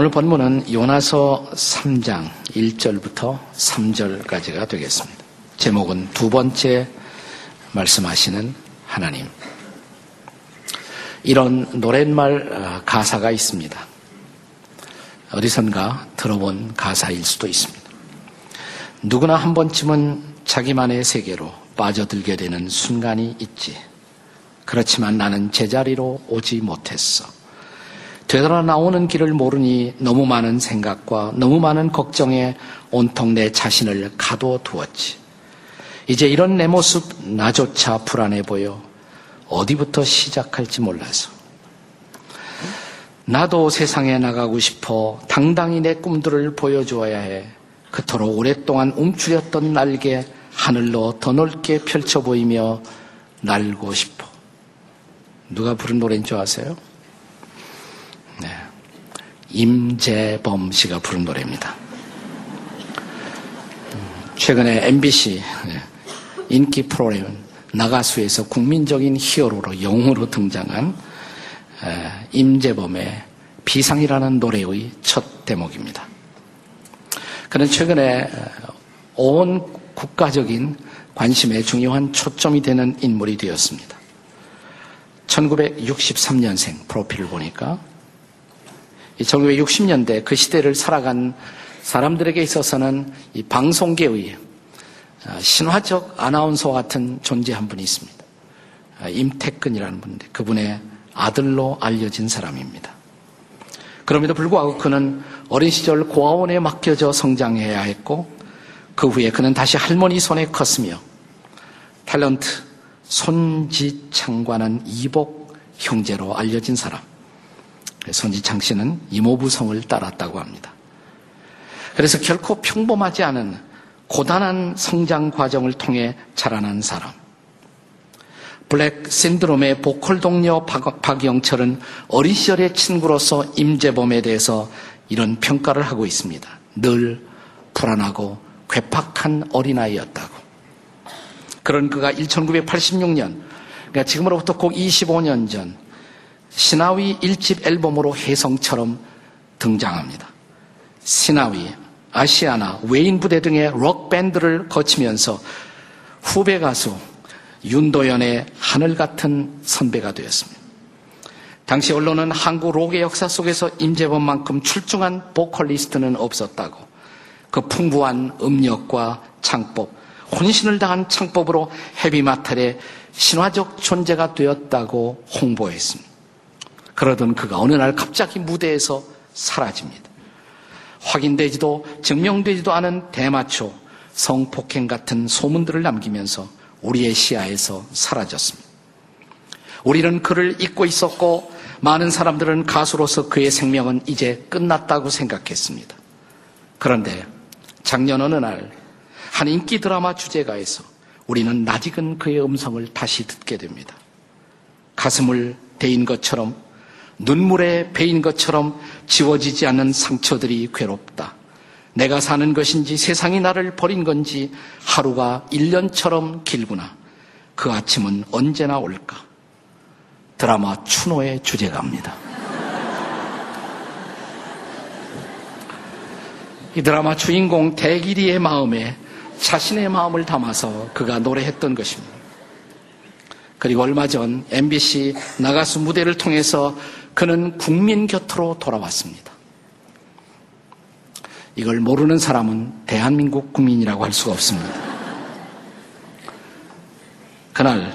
오늘 본문은 요나서 3장 1절부터 3절까지가 되겠습니다. 제목은 두 번째 말씀하시는 하나님. 이런 노랫말 어, 가사가 있습니다. 어디선가 들어본 가사일 수도 있습니다. 누구나 한 번쯤은 자기만의 세계로 빠져들게 되는 순간이 있지. 그렇지만 나는 제자리로 오지 못했어. 되돌아 나오는 길을 모르니 너무 많은 생각과 너무 많은 걱정에 온통 내 자신을 가둬두었지. 이제 이런 내 모습 나조차 불안해 보여 어디부터 시작할지 몰라서. 나도 세상에 나가고 싶어 당당히 내 꿈들을 보여주어야 해. 그토록 오랫동안 움츠렸던 날개 하늘로 더 넓게 펼쳐 보이며 날고 싶어. 누가 부른 노래인 줄 아세요? 네. 임재범 씨가 부른 노래입니다. 음, 최근에 MBC 인기 프로그램 나가수에서 국민적인 히어로로 영웅으로 등장한 임재범의 비상이라는 노래의 첫 대목입니다. 그는 최근에 온 국가적인 관심의 중요한 초점이 되는 인물이 되었습니다. 1963년생 프로필을 보니까 1960년대 그 시대를 살아간 사람들에게 있어서는 이 방송계의 아, 신화적 아나운서 같은 존재 한 분이 있습니다. 아, 임태근이라는 분인데 그분의 아들로 알려진 사람입니다. 그럼에도 불구하고 그는 어린 시절 고아원에 맡겨져 성장해야 했고 그 후에 그는 다시 할머니 손에 컸으며 탤런트 손지창과는 이복 형제로 알려진 사람. 손지창 씨는 이모부성을 따랐다고 합니다. 그래서 결코 평범하지 않은 고단한 성장 과정을 통해 자라난 사람. 블랙 신드롬의 보컬 동료 박 영철은 어린 시절의 친구로서 임재범에 대해서 이런 평가를 하고 있습니다. 늘 불안하고 괴팍한 어린아이였다고. 그런 그가 1986년, 그러니까 지금으로부터 꼭 25년 전, 신하위 1집 앨범으로 혜성처럼 등장합니다. 신하위, 아시아나, 외인 부대 등의 록밴드를 거치면서 후배 가수 윤도현의 하늘 같은 선배가 되었습니다. 당시 언론은 한국 록의 역사 속에서 임재범만큼 출중한 보컬리스트는 없었다고 그 풍부한 음력과 창법, 혼신을 다한 창법으로 헤비마탈의 신화적 존재가 되었다고 홍보했습니다. 그러던 그가 어느 날 갑자기 무대에서 사라집니다. 확인되지도 증명되지도 않은 대마초, 성폭행 같은 소문들을 남기면서 우리의 시야에서 사라졌습니다. 우리는 그를 잊고 있었고 많은 사람들은 가수로서 그의 생명은 이제 끝났다고 생각했습니다. 그런데 작년 어느 날 한 인기 드라마 주제가에서 우리는 낯익은 그의 음성을 다시 듣게 됩니다. 가슴을 대인 것처럼 눈물에 베인 것처럼 지워지지 않는 상처들이 괴롭다. 내가 사는 것인지 세상이 나를 버린 건지 하루가 1년처럼 길구나. 그 아침은 언제나 올까? 드라마 추노의 주제가입니다. 이 드라마 주인공 대길이의 마음에 자신의 마음을 담아서 그가 노래했던 것입니다. 그리고 얼마 전 MBC 나가수 무대를 통해서 그는 국민 곁으로 돌아왔습니다. 이걸 모르는 사람은 대한민국 국민이라고 할 수가 없습니다. 그날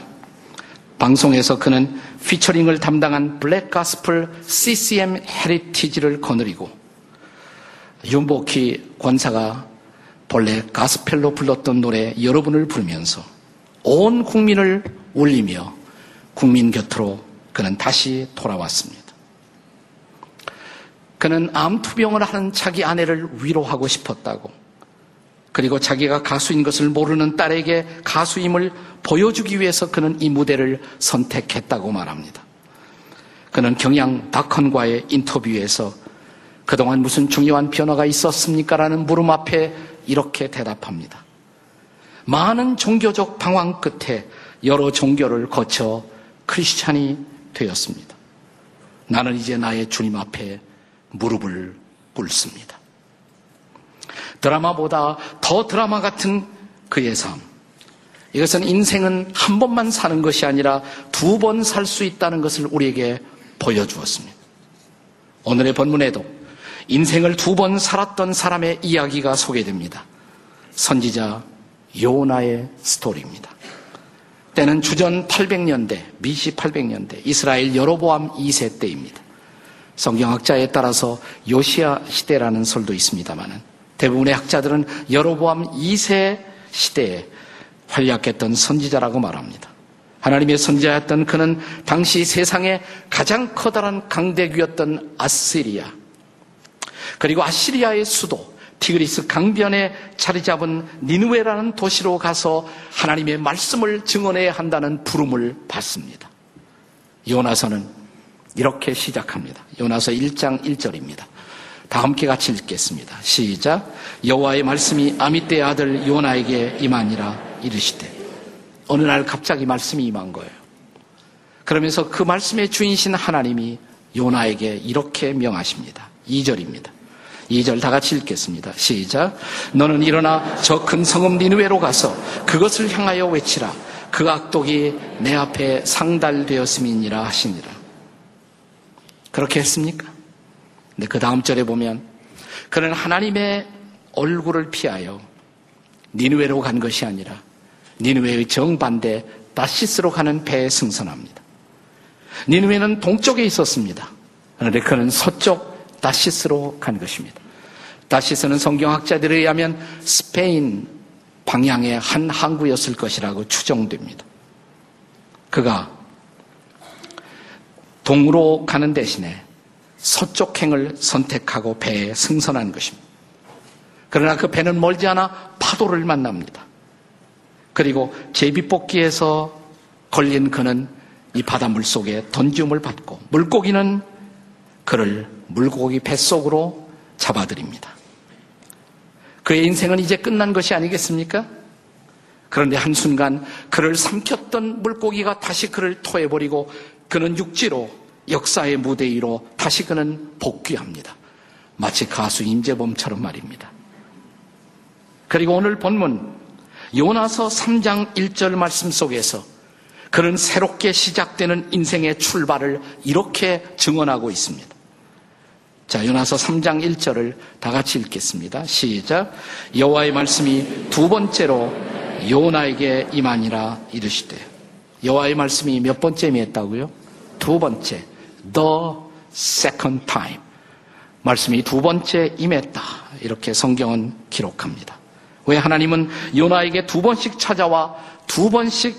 방송에서 그는 피처링을 담당한 블랙 가스펠 CCM 헤리티지를 거느리고 윤복희 권사가 본래 가스펠로 불렀던 노래 여러분을 부르면서 온 국민을 울리며 국민 곁으로 그는 다시 돌아왔습니다. 그는 암투병을 하는 자기 아내를 위로하고 싶었다고. 그리고 자기가 가수인 것을 모르는 딸에게 가수임을 보여주기 위해서 그는 이 무대를 선택했다고 말합니다. 그는 경양 박헌과의 인터뷰에서 그동안 무슨 중요한 변화가 있었습니까? 라는 물음 앞에 이렇게 대답합니다. 많은 종교적 방황 끝에 여러 종교를 거쳐 크리스찬이 되었습니다. 나는 이제 나의 주님 앞에 무릎을 꿇습니다. 드라마보다 더 드라마 같은 그의 삶. 이것은 인생은 한 번만 사는 것이 아니라 두 번 살 수 있다는 것을 우리에게 보여주었습니다. 오늘의 본문에도 인생을 두 번 살았던 사람의 이야기가 소개됩니다. 선지자 요나의 스토리입니다. 때는 주전 800년대, 미시 800년대, 이스라엘 여로보암 2세 때입니다. 성경학자에 따라서 요시아 시대라는 설도 있습니다만 대부분의 학자들은 여로보암 2세 시대에 활약했던 선지자라고 말합니다. 하나님의 선지자였던 그는 당시 세상에 가장 커다란 강대국이었던 아시리아 그리고 아시리아의 수도 티그리스 강변에 자리 잡은 니누웨라는 도시로 가서 하나님의 말씀을 증언해야 한다는 부름을 받습니다. 요나서는 이렇게 시작합니다. 요나서 1장 1절입니다. 다 함께 같이 읽겠습니다. 시작. 여호와의 말씀이 아미떼의 아들 요나에게 임하니라 이르시되 어느 날 갑자기 말씀이 임한 거예요. 그러면서 그 말씀의 주인신 하나님이 요나에게 이렇게 명하십니다. 2절입니다. 2절 다 같이 읽겠습니다. 시작. 너는 일어나 저 큰 성읍 니누웨로 가서 그것을 향하여 외치라. 그 악독이 내 앞에 상달되었음이니라 하시니라. 그렇게 했습니까? 근데 그 다음 절에 보면 그는 하나님의 얼굴을 피하여 니누웨로 간 것이 아니라 니누웨의 정반대 다시스로 가는 배에 승선합니다. 니누웨는 동쪽에 있었습니다. 그런데 그는 서쪽 다시스로 간 것입니다. 다시스는 성경학자들에 의하면 스페인 방향의 한 항구였을 것이라고 추정됩니다. 그가 동으로 가는 대신에 서쪽행을 선택하고 배에 승선한 것입니다. 그러나 그 배는 멀지 않아 파도를 만납니다. 그리고 제비뽑기에서 걸린 그는 이 바닷물 속에 던지움을 받고 물고기는 그를 물고기 뱃속으로 잡아들입니다. 그의 인생은 이제 끝난 것이 아니겠습니까? 그런데 한순간 그를 삼켰던 물고기가 다시 그를 토해버리고 그는 육지로 역사의 무대 위로 다시 그는 복귀합니다. 마치 가수 임재범처럼 말입니다. 그리고 오늘 본문 요나서 3장 1절 말씀 속에서 그는 새롭게 시작되는 인생의 출발을 이렇게 증언하고 있습니다. 자, 요나서 3장 1절을 다 같이 읽겠습니다. 시작. 여호와의 말씀이 두 번째로 요나에게 임하니라 이르시되 여호와의 말씀이 몇 번째 임했다고요? 두 번째. the second time. 말씀이 두 번째 임했다. 이렇게 성경은 기록합니다. 왜 하나님은 요나에게 두 번씩 찾아와 두 번씩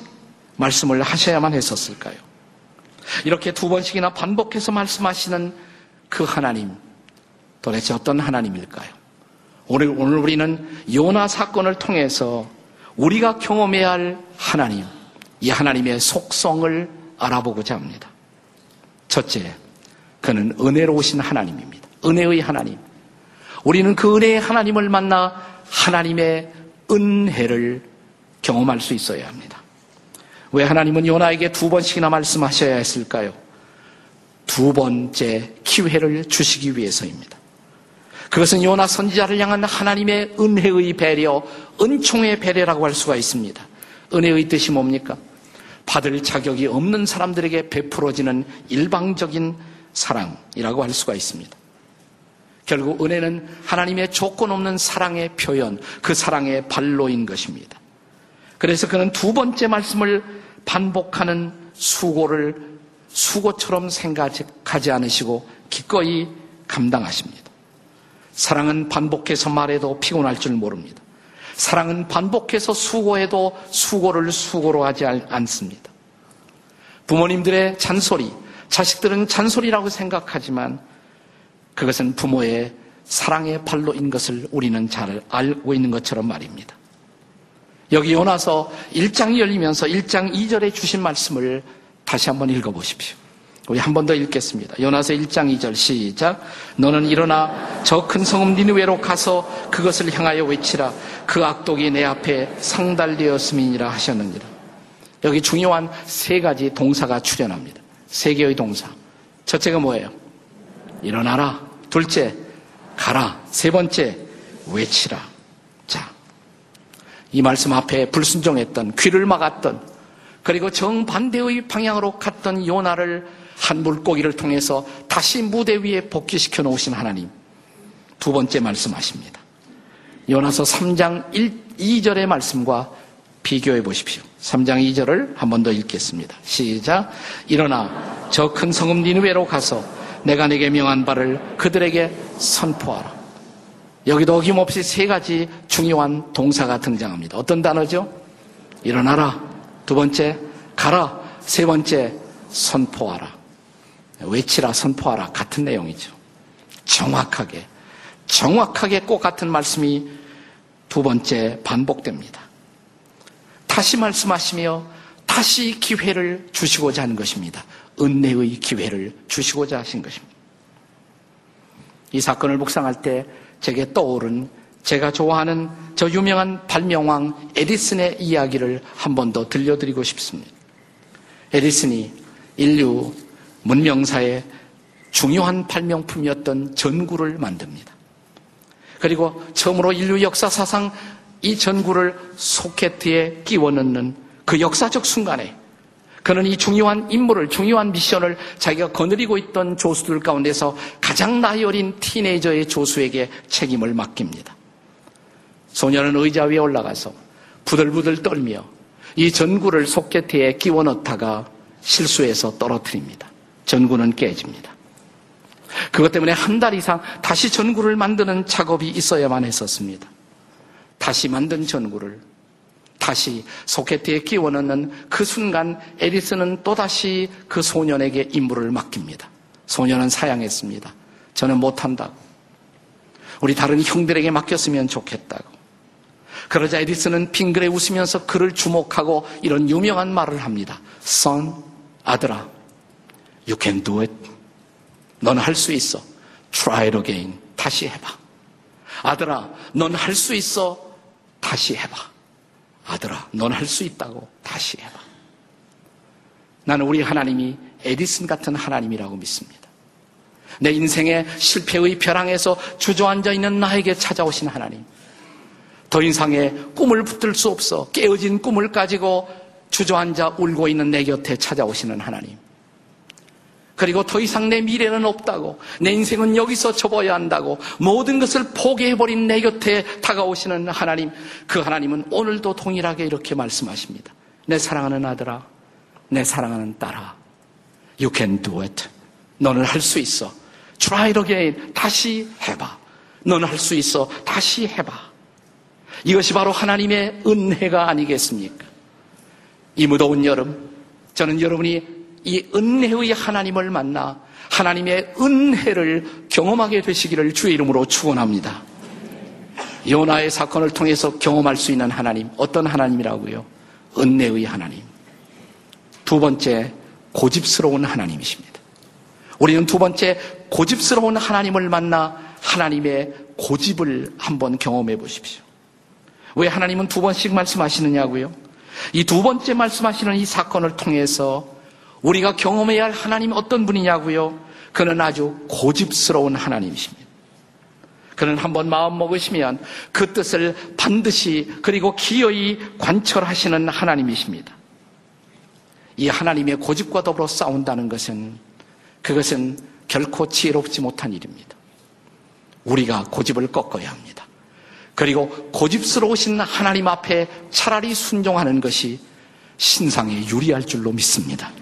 말씀을 하셔야만 했었을까요? 이렇게 두 번씩이나 반복해서 말씀하시는 그 하나님, 도대체 어떤 하나님일까요? 오늘, 오늘 우리는 요나 사건을 통해서 우리가 경험해야 할 하나님, 이 하나님의 속성을 알아보고자 합니다. 첫째, 그는 은혜로우신 하나님입니다. 은혜의 하나님. 우리는 그 은혜의 하나님을 만나 하나님의 은혜를 경험할 수 있어야 합니다. 왜 하나님은 요나에게 두 번씩이나 말씀하셔야 했을까요? 두 번째 기회를 주시기 위해서입니다. 그것은 요나 선지자를 향한 하나님의 은혜의 배려, 은총의 배려라고 할 수가 있습니다. 은혜의 뜻이 뭡니까? 받을 자격이 없는 사람들에게 베풀어지는 일방적인 사랑이라고 할 수가 있습니다. 결국 은혜는 하나님의 조건 없는 사랑의 표현, 그 사랑의 발로인 것입니다. 그래서 그는 두 번째 말씀을 반복하는 수고를 수고처럼 생각하지 않으시고 기꺼이 감당하십니다. 사랑은 반복해서 말해도 피곤할 줄 모릅니다. 사랑은 반복해서 수고해도 수고를 수고로 하지 않습니다. 부모님들의 잔소리, 자식들은 잔소리라고 생각하지만 그것은 부모의 사랑의 발로인 것을 우리는 잘 알고 있는 것처럼 말입니다. 여기 요나서 1장이 열리면서 1장 2절에 주신 말씀을 다시 한번 읽어보십시오. 우리 한 번 더 읽겠습니다. 요나서 1장 2절 시작. 너는 일어나 저 큰 성읍 니느웨로 가서 그것을 향하여 외치라. 그 악독이 내 앞에 상달되었음이니라 하셨느니라. 여기 중요한 세 가지 동사가 출현합니다. 세 개의 동사. 첫째가 뭐예요? 일어나라. 둘째, 가라. 세 번째, 외치라. 자, 이 말씀 앞에 불순종했던, 귀를 막았던, 그리고 정반대의 방향으로 갔던 요나를 한 물고기를 통해서 다시 무대 위에 복귀시켜 놓으신 하나님. 두 번째 말씀하십니다. 요나서 3장 1, 2절의 말씀과 비교해 보십시오. 3장 2절을 한 번 더 읽겠습니다. 시작. 일어나 저 큰 성읍 니누웨로 가서 내가 내게 명한 바를 그들에게 선포하라. 여기도 어김없이 세 가지 중요한 동사가 등장합니다. 어떤 단어죠? 일어나라. 두 번째, 가라. 세 번째, 선포하라. 외치라, 선포하라. 같은 내용이죠. 정확하게, 정확하게 꼭 같은 말씀이 두 번째 반복됩니다. 다시 말씀하시며 다시 기회를 주시고자 하는 것입니다. 은혜의 기회를 주시고자 하신 것입니다. 이 사건을 묵상할 때 제게 떠오른 제가 좋아하는 저 유명한 발명왕 에디슨의 이야기를 한 번 더 들려드리고 싶습니다. 에디슨이 인류 문명사의 중요한 발명품이었던 전구를 만듭니다. 그리고 처음으로 인류 역사 사상 이 전구를 소켓에 끼워 넣는 그 역사적 순간에 그는 이 중요한 임무를, 중요한 미션을 자기가 거느리고 있던 조수들 가운데서 가장 나이 어린 티네이저의 조수에게 책임을 맡깁니다. 소녀는 의자 위에 올라가서 부들부들 떨며 이 전구를 소켓에 끼워 넣다가 실수해서 떨어뜨립니다. 전구는 깨집니다. 그것 때문에 한 달 이상 다시 전구를 만드는 작업이 있어야만 했었습니다. 다시 만든 전구를 다시 소켓에 끼워 넣는 그 순간 에디슨은 또다시 그 소년에게 임무를 맡깁니다. 소년은 사양했습니다. 저는 못한다고. 우리 다른 형들에게 맡겼으면 좋겠다고. 그러자 에디슨은 빙그레 웃으면서 그를 주목하고 이런 유명한 말을 합니다. Son, 아들아, you can do it. 넌 할 수 있어. Try it again. 다시 해봐. 아들아, 넌 할 수 있어. 다시 해봐. 아들아, 넌 할 수 있다고 다시 해봐. 나는 우리 하나님이 에디슨 같은 하나님이라고 믿습니다. 내 인생의 실패의 벼랑에서 주저앉아 있는 나에게 찾아오신 하나님. 더 이상의 꿈을 붙들 수 없어 깨어진 꿈을 가지고 주저앉아 울고 있는 내 곁에 찾아오시는 하나님. 그리고 더 이상 내 미래는 없다고, 내 인생은 여기서 접어야 한다고, 모든 것을 포기해버린 내 곁에 다가오시는 하나님, 그 하나님은 오늘도 동일하게 이렇게 말씀하십니다. 내 사랑하는 아들아, 내 사랑하는 딸아, you can do it. 너는 할 수 있어. try it again. 다시 해봐. 너는 할 수 있어. 다시 해봐. 이것이 바로 하나님의 은혜가 아니겠습니까? 이 무더운 여름, 저는 여러분이 이 은혜의 하나님을 만나 하나님의 은혜를 경험하게 되시기를 주의 이름으로 축원합니다. 요나의 사건을 통해서 경험할 수 있는 하나님 어떤 하나님이라고요? 은혜의 하나님. 두 번째 고집스러운 하나님이십니다. 우리는 두 번째 고집스러운 하나님을 만나 하나님의 고집을 한번 경험해 보십시오. 왜 하나님은 두 번씩 말씀하시느냐고요? 이 두 번째 말씀하시는 이 사건을 통해서 우리가 경험해야 할 하나님 어떤 분이냐고요? 그는 아주 고집스러운 하나님이십니다. 그는 한번 마음 먹으시면 그 뜻을 반드시 그리고 기어이 관철하시는 하나님이십니다. 이 하나님의 고집과 더불어 싸운다는 것은 그것은 결코 지혜롭지 못한 일입니다. 우리가 고집을 꺾어야 합니다. 그리고 고집스러우신 하나님 앞에 차라리 순종하는 것이 신상에 유리할 줄로 믿습니다.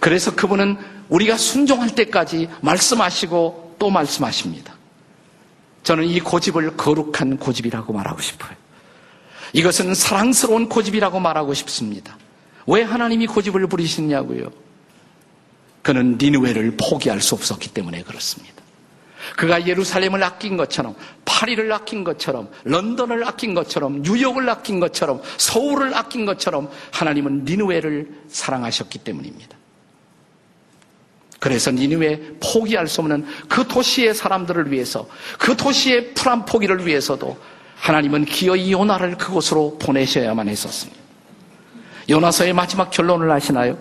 그래서 그분은 우리가 순종할 때까지 말씀하시고 또 말씀하십니다. 저는 이 고집을 거룩한 고집이라고 말하고 싶어요. 이것은 사랑스러운 고집이라고 말하고 싶습니다. 왜 하나님이 고집을 부리시냐고요? 그는 니누웨를 포기할 수 없었기 때문에 그렇습니다. 그가 예루살렘을 아낀 것처럼 파리를 아낀 것처럼 런던을 아낀 것처럼 뉴욕을 아낀 것처럼 서울을 아낀 것처럼 하나님은 니누웨를 사랑하셨기 때문입니다. 그래서 니누에 포기할 수 없는 그 도시의 사람들을 위해서 그 도시의 풀한 포기를 위해서도 하나님은 기어이 요나를 그곳으로 보내셔야만 했었습니다. 요나서의 마지막 결론을 아시나요?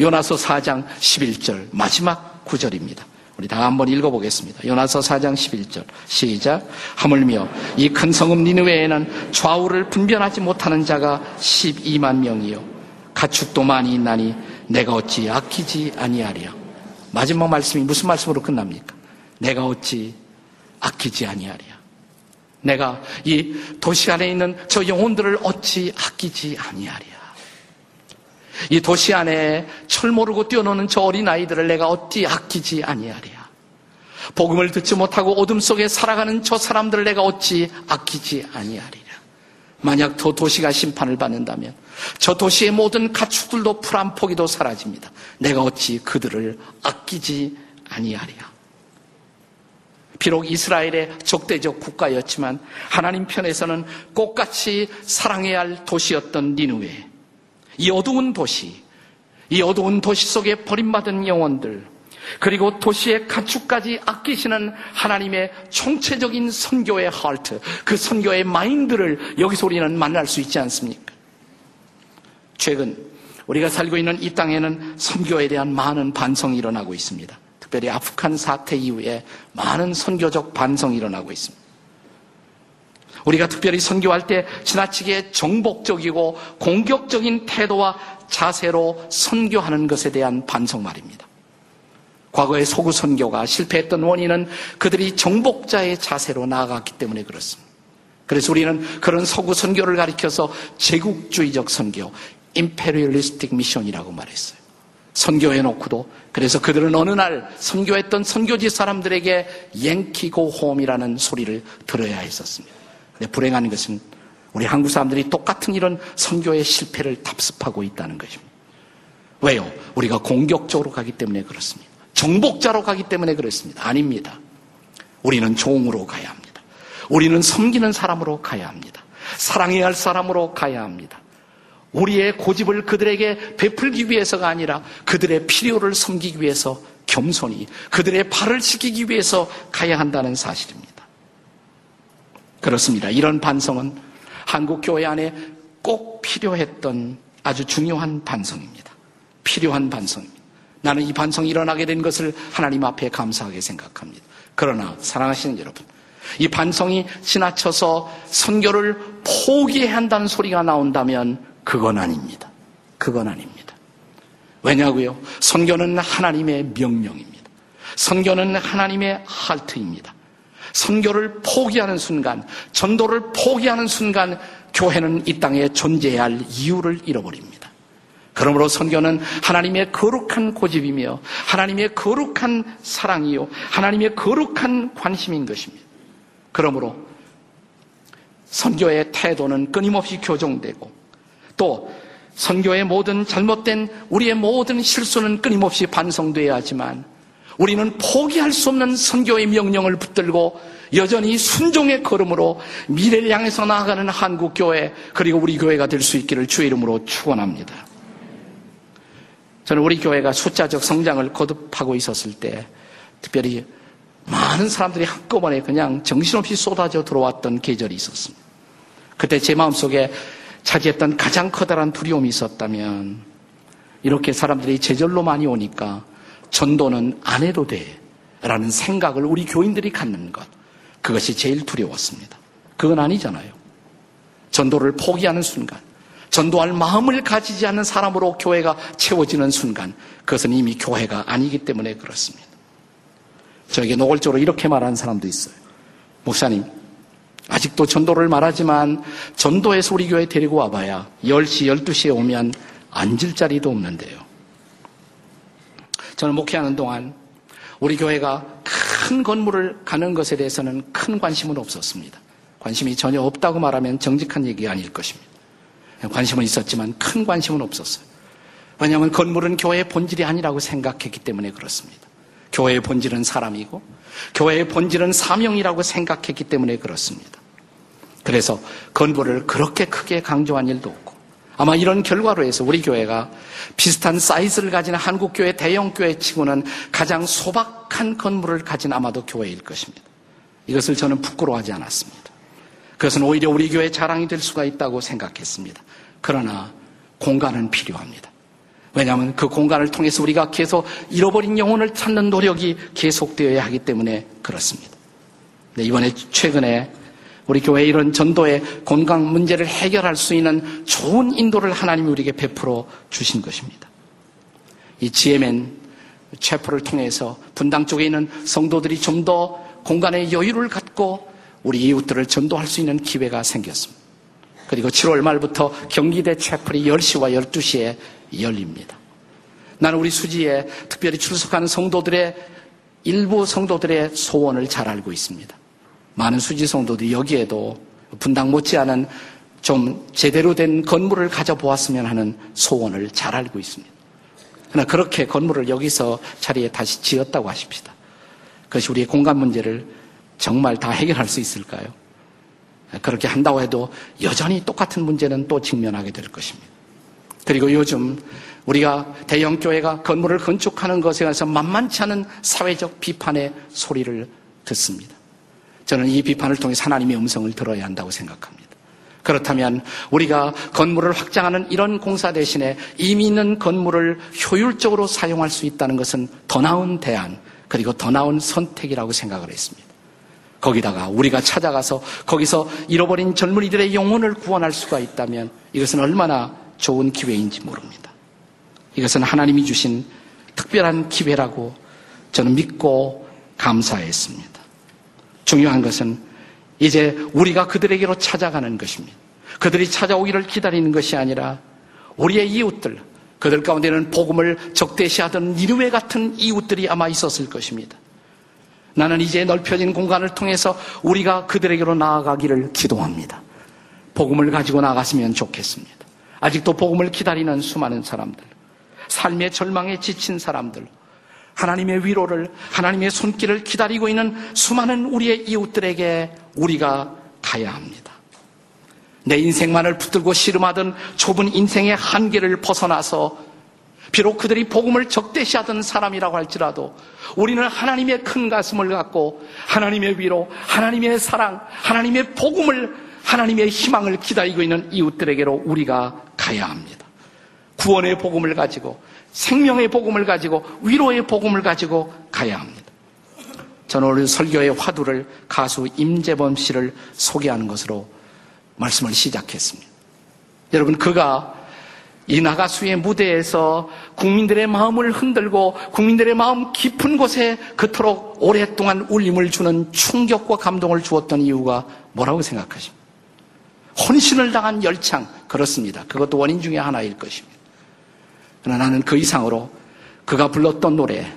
요나서 4장 11절 마지막 구절입니다. 우리 다 한번 읽어보겠습니다. 요나서 4장 11절 시작 하물며 이 큰 성읍 니느웨에는 좌우를 분별하지 못하는 자가 12만 명이요 가축도 많이 있나니 내가 어찌 아끼지 아니하랴 마지막 말씀이 무슨 말씀으로 끝납니까? 내가 어찌 아끼지 아니하랴 내가 이 도시 안에 있는 저 영혼들을 어찌 아끼지 아니하랴 이 도시 안에 철 모르고 뛰어노는 저 어린 아이들을 내가 어찌 아끼지 아니하랴. 복음을 듣지 못하고 어둠 속에 살아가는 저 사람들을 내가 어찌 아끼지 아니하리라. 만약 저 도시가 심판을 받는다면 저 도시의 모든 가축들도 풀 한 포기도 사라집니다. 내가 어찌 그들을 아끼지 아니하랴. 비록 이스라엘의 적대적 국가였지만 하나님 편에서는 똑같이 사랑해야 할 도시였던 니느웨 이 어두운 도시, 이 어두운 도시 속에 버림받은 영혼들, 그리고 도시의 가축까지 아끼시는 하나님의 총체적인 선교의 하트, 그 선교의 mind를 여기서 우리는 만날 수 있지 않습니까? 최근 우리가 살고 있는 이 땅에는 선교에 대한 많은 반성이 일어나고 있습니다. 특별히 아프간 사태 이후에 많은 선교적 반성이 일어나고 있습니다. 우리가 특별히 선교할 때 지나치게 정복적이고 공격적인 태도와 자세로 선교하는 것에 대한 반성 말입니다. 과거의 소구 선교가 실패했던 원인은 그들이 정복자의 자세로 나아갔기 때문에 그렇습니다. 그래서 우리는 그런 서구 선교를 가리켜서 제국주의적 선교, 임페리얼리스틱 미션이라고 말했어요. 선교해 놓고도 그래서 그들은 어느 날 선교했던 선교지 사람들에게 옌키고 홈이라는 소리를 들어야 했었습니다. 근데 불행한 것은 우리 한국 사람들이 똑같은 이런 선교의 실패를 답습하고 있다는 것입니다. 왜요? 우리가 공격적으로 가기 때문에 그렇습니다. 정복자로 가기 때문에 그렇습니다. 아닙니다. 우리는 종으로 가야 합니다. 우리는 섬기는 사람으로 가야 합니다. 사랑해야 할 사람으로 가야 합니다. 우리의 고집을 그들에게 베풀기 위해서가 아니라 그들의 필요를 섬기기 위해서 겸손히 그들의 발을 씻기기 위해서 가야 한다는 사실입니다. 그렇습니다. 이런 반성은 한국 교회 안에 꼭 필요했던 아주 중요한 반성입니다. 필요한 반성입니다. 나는 이 반성이 일어나게 된 것을 하나님 앞에 감사하게 생각합니다. 그러나 사랑하시는 여러분, 이 반성이 지나쳐서 선교를 포기해야 한다는 소리가 나온다면 그건 아닙니다. 그건 아닙니다. 왜냐고요? 선교는 하나님의 명령입니다. 선교는 하나님의 할트입니다. 선교를 포기하는 순간, 전도를 포기하는 순간 교회는 이 땅에 존재해야 할 이유를 잃어버립니다. 그러므로 선교는 하나님의 거룩한 고집이며 하나님의 거룩한 사랑이요 하나님의 거룩한 관심인 것입니다. 그러므로 선교의 태도는 끊임없이 교정되고 또 선교의 모든 잘못된 우리의 모든 실수는 끊임없이 반성돼야 하지만 우리는 포기할 수 없는 선교의 명령을 붙들고 여전히 순종의 걸음으로 미래를 향해서 나아가는 한국 교회 그리고 우리 교회가 될 수 있기를 주의 이름으로 축원합니다. 저는 우리 교회가 숫자적 성장을 거듭하고 있었을 때 특별히 많은 사람들이 한꺼번에 그냥 정신없이 쏟아져 들어왔던 계절이 있었습니다. 그때 제 마음속에 차지했던 가장 커다란 두려움이 있었다면 이렇게 사람들이 제절로 많이 오니까 전도는 안 해도 돼. 라는 생각을 우리 교인들이 갖는 것. 그것이 제일 두려웠습니다. 그건 아니잖아요. 전도를 포기하는 순간, 전도할 마음을 가지지 않는 사람으로 교회가 채워지는 순간, 그것은 이미 교회가 아니기 때문에 그렇습니다. 저에게 노골적으로 이렇게 말하는 사람도 있어요. 목사님, 아직도 전도를 말하지만 전도에서 우리 교회 데리고 와봐야 10시, 12시에 오면 앉을 자리도 없는데요. 저는 목회하는 동안 우리 교회가 큰 건물을 가는 것에 대해서는 큰 관심은 없었습니다. 관심이 전혀 없다고 말하면 정직한 얘기가 아닐 것입니다. 관심은 있었지만 큰 관심은 없었어요. 왜냐하면 건물은 교회의 본질이 아니라고 생각했기 때문에 그렇습니다. 교회의 본질은 사람이고 교회의 본질은 사명이라고 생각했기 때문에 그렇습니다. 그래서 건물을 그렇게 크게 강조한 일도 없고 아마 이런 결과로 해서 우리 교회가 비슷한 사이즈를 가진 한국 교회 대형 교회 치고는 가장 소박한 건물을 가진 아마도 교회일 것입니다. 이것을 저는 부끄러워하지 않았습니다. 그것은 오히려 우리 교회 자랑이 될 수가 있다고 생각했습니다. 그러나 공간은 필요합니다. 왜냐하면 그 공간을 통해서 우리가 계속 잃어버린 영혼을 찾는 노력이 계속되어야 하기 때문에 그렇습니다. 네, 이번에 최근에 우리 교회 이런 전도의 건강 문제를 해결할 수 있는 좋은 인도를 하나님이 우리에게 베풀어 주신 것입니다. 이 GMN 체포를 통해서 분당 쪽에 있는 성도들이 좀 더 공간의 여유를 갖고 우리 이웃들을 전도할 수 있는 기회가 생겼습니다. 그리고 7월 말부터 경기대 채플이 10시와 12시에 열립니다. 나는 우리 수지에 특별히 출석하는 성도들의 일부 성도들의 소원을 잘 알고 있습니다. 많은 수지 성도들이 여기에도 분당 못지않은 좀 제대로 된 건물을 가져보았으면 하는 소원을 잘 알고 있습니다. 그러나 그렇게 건물을 여기서 자리에 다시 지었다고 하십시다. 그것이 우리의 공간 문제를 정말 다 해결할 수 있을까요? 그렇게 한다고 해도 여전히 똑같은 문제는 또 직면하게 될 것입니다. 그리고 요즘 우리가 대형 교회가 건물을 건축하는 것에 관해서 만만치 않은 사회적 비판의 소리를 듣습니다. 저는 이 비판을 통해 하나님의 음성을 들어야 한다고 생각합니다. 그렇다면 우리가 건물을 확장하는 이런 공사 대신에 이미 있는 건물을 효율적으로 사용할 수 있다는 것은 더 나은 대안, 그리고 더 나은 선택이라고 생각을 했습니다. 거기다가 우리가 찾아가서 거기서 잃어버린 젊은이들의 영혼을 구원할 수가 있다면 이것은 얼마나 좋은 기회인지 모릅니다. 이것은 하나님이 주신 특별한 기회라고 저는 믿고 감사했습니다. 중요한 것은 이제 우리가 그들에게로 찾아가는 것입니다. 그들이 찾아오기를 기다리는 것이 아니라 우리의 이웃들, 그들 가운데는 복음을 적대시하던 니르웨 같은 이웃들이 아마 있었을 것입니다. 나는 이제 넓혀진 공간을 통해서 우리가 그들에게로 나아가기를 기도합니다. 복음을 가지고 나갔으면 좋겠습니다. 아직도 복음을 기다리는 수많은 사람들, 삶의 절망에 지친 사람들, 하나님의 위로를, 하나님의 손길을 기다리고 있는 수많은 우리의 이웃들에게 우리가 가야 합니다. 내 인생만을 붙들고 씨름하던 좁은 인생의 한계를 벗어나서 비록 그들이 복음을 적대시하던 사람이라고 할지라도 우리는 하나님의 큰 가슴을 갖고 하나님의 위로, 하나님의 사랑, 하나님의 복음을, 하나님의 희망을 기다리고 있는 이웃들에게로 우리가 가야 합니다. 구원의 복음을 가지고 생명의 복음을 가지고 위로의 복음을 가지고 가야 합니다. 저는 오늘 설교의 화두를 가수 임재범 씨를 소개하는 것으로 말씀을 시작했습니다. 여러분, 그가 이 나가수의 무대에서 국민들의 마음을 흔들고 국민들의 마음 깊은 곳에 그토록 오랫동안 울림을 주는 충격과 감동을 주었던 이유가 뭐라고 생각하십니까? 혼신을 당한 열창, 그렇습니다. 그것도 원인 중에 하나일 것입니다. 그러나 나는 그 이상으로 그가 불렀던 노래,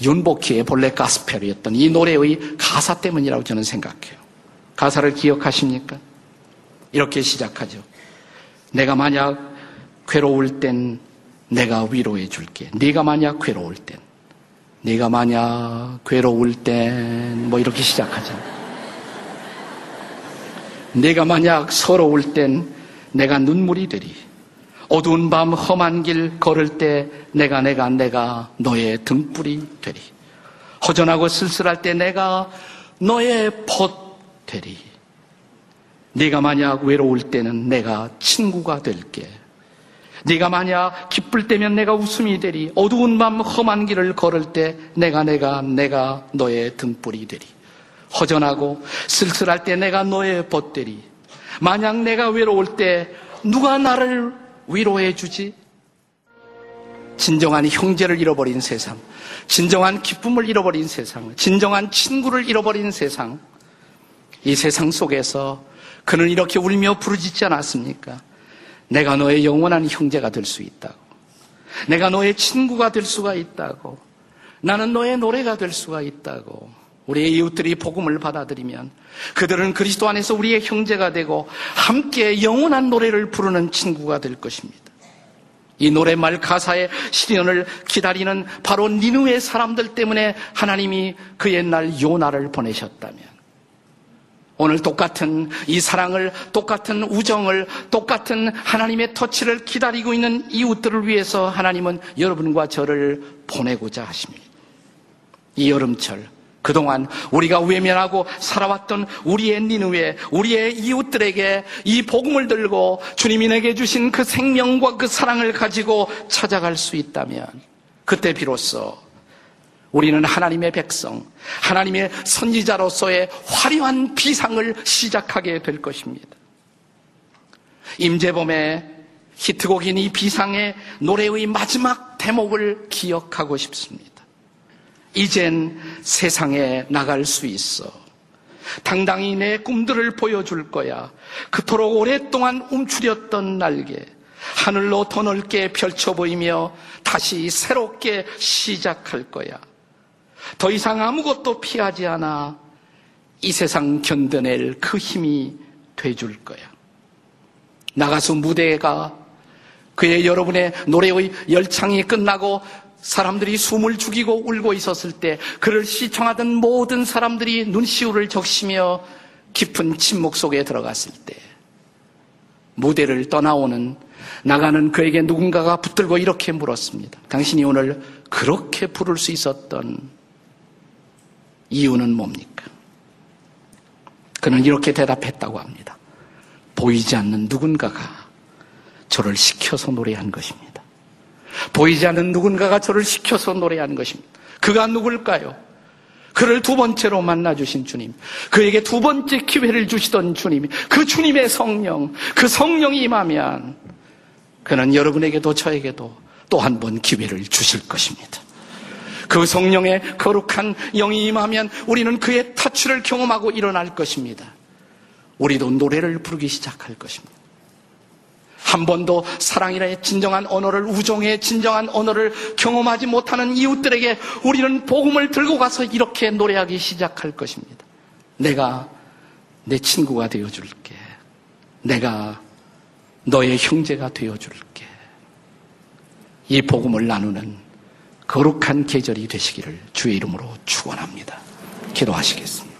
윤복희의 본래 가스펠이었던 이 노래의 가사 때문이라고 저는 생각해요. 가사를 기억하십니까? 이렇게 시작하죠. 내가 만약 괴로울 땐 내가 위로해 줄게. 네가 만약 괴로울 땐. 네가 만약 괴로울 땐 뭐 이렇게 시작하죠. 내가 만약 서러울 땐 내가 눈물이 되리. 어두운 밤 험한 길 걸을 때 내가 내가 내가 너의 등불이 되리. 허전하고 쓸쓸할 때 내가 너의 벗 되리. 네가 만약 외로울 때는 내가 친구가 될게. 네가 만약 기쁠 때면 내가 웃음이 되리. 어두운 밤 험한 길을 걸을 때 내가 내가 내가 너의 등불이 되리. 허전하고 쓸쓸할 때 내가 너의 벗 되리. 만약 내가 외로울 때 누가 나를 위로해 주지? 진정한 형제를 잃어버린 세상, 진정한 기쁨을 잃어버린 세상, 진정한 친구를 잃어버린 세상, 이 세상 속에서 그는 이렇게 울며 부르짖지 않았습니까? 내가 너의 영원한 형제가 될 수 있다고. 내가 너의 친구가 될 수가 있다고. 나는 너의 노래가 될 수가 있다고. 우리의 이웃들이 복음을 받아들이면 그들은 그리스도 안에서 우리의 형제가 되고 함께 영원한 노래를 부르는 친구가 될 것입니다. 이 노래말 가사의 실현을 기다리는 바로 니누의 사람들 때문에 하나님이 그 옛날 요나를 보내셨다면 오늘 똑같은 이 사랑을, 똑같은 우정을, 똑같은 하나님의 터치를 기다리고 있는 이웃들을 위해서 하나님은 여러분과 저를 보내고자 하십니다. 이 여름철 그동안 우리가 외면하고 살아왔던 우리의 니누에 우리의 이웃들에게 이 복음을 들고 주님이 내게 주신 그 생명과 그 사랑을 가지고 찾아갈 수 있다면 그때 비로소 우리는 하나님의 백성, 하나님의 선지자로서의 화려한 비상을 시작하게 될 것입니다. 임재범의 히트곡인 이 비상의 노래의 마지막 대목을 기억하고 싶습니다. 이젠 세상에 나갈 수 있어. 당당히 내 꿈들을 보여줄 거야. 그토록 오랫동안 움츠렸던 날개. 하늘로 더 넓게 펼쳐 보이며 다시 새롭게 시작할 거야. 더 이상 아무것도 피하지 않아 이 세상 견뎌낼 그 힘이 돼줄 거야. 나가수 무대가 그의 여러분의 노래의 열창이 끝나고 사람들이 숨을 죽이고 울고 있었을 때 그를 시청하던 모든 사람들이 눈시울을 적시며 깊은 침묵 속에 들어갔을 때 무대를 떠나오는 나가는 그에게 누군가가 붙들고 이렇게 물었습니다. 당신이 오늘 그렇게 부를 수 있었던 이유는 뭡니까? 그는 이렇게 대답했다고 합니다. 보이지 않는 누군가가 저를 시켜서 노래한 것입니다. 보이지 않는 누군가가 저를 시켜서 노래한 것입니다. 그가 누굴까요? 그를 두 번째로 만나주신 주님, 그에게 두 번째 기회를 주시던 주님, 그 주님의 성령, 그 성령이 임하면 그는 여러분에게도 저에게도 또 한 번 기회를 주실 것입니다. 그 성령의 거룩한 영이 임하면 우리는 그의 타치를 경험하고 일어날 것입니다. 우리도 노래를 부르기 시작할 것입니다. 한 번도 사랑이라의 진정한 언어를 우정의 진정한 언어를 경험하지 못하는 이웃들에게 우리는 복음을 들고 가서 이렇게 노래하기 시작할 것입니다. 내가 내 친구가 되어 줄게. 내가 너의 형제가 되어 줄게. 이 복음을 나누는 거룩한 계절이 되시기를 주의 이름으로 축원합니다. 기도하시겠습니다.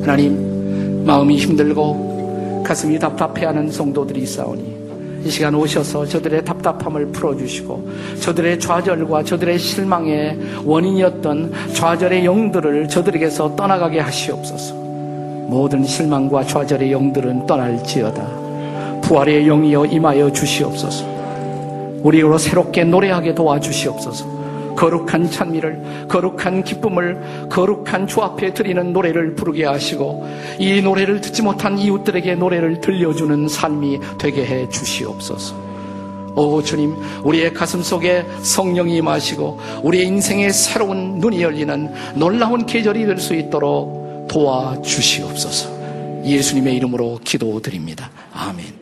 하나님 마음이 힘들고 가슴이 답답해하는 성도들이 있사오니 이 시간 오셔서 저들의 답답함을 풀어주시고 저들의 좌절과 저들의 실망의 원인이었던 좌절의 영들을 저들에게서 떠나가게 하시옵소서. 모든 실망과 좌절의 영들은 떠날지어다. 부활의 영이여 임하여 주시옵소서. 우리로 새롭게 노래하게 도와주시옵소서. 거룩한 찬미를, 거룩한 기쁨을, 거룩한 주 앞에 드리는 노래를 부르게 하시고 이 노래를 듣지 못한 이웃들에게 노래를 들려주는 삶이 되게 해 주시옵소서. 오 주님, 우리의 가슴 속에 성령이 임하시고 우리의 인생의 새로운 눈이 열리는 놀라운 계절이 될 수 있도록 도와주시옵소서. 예수님의 이름으로 기도드립니다. 아멘.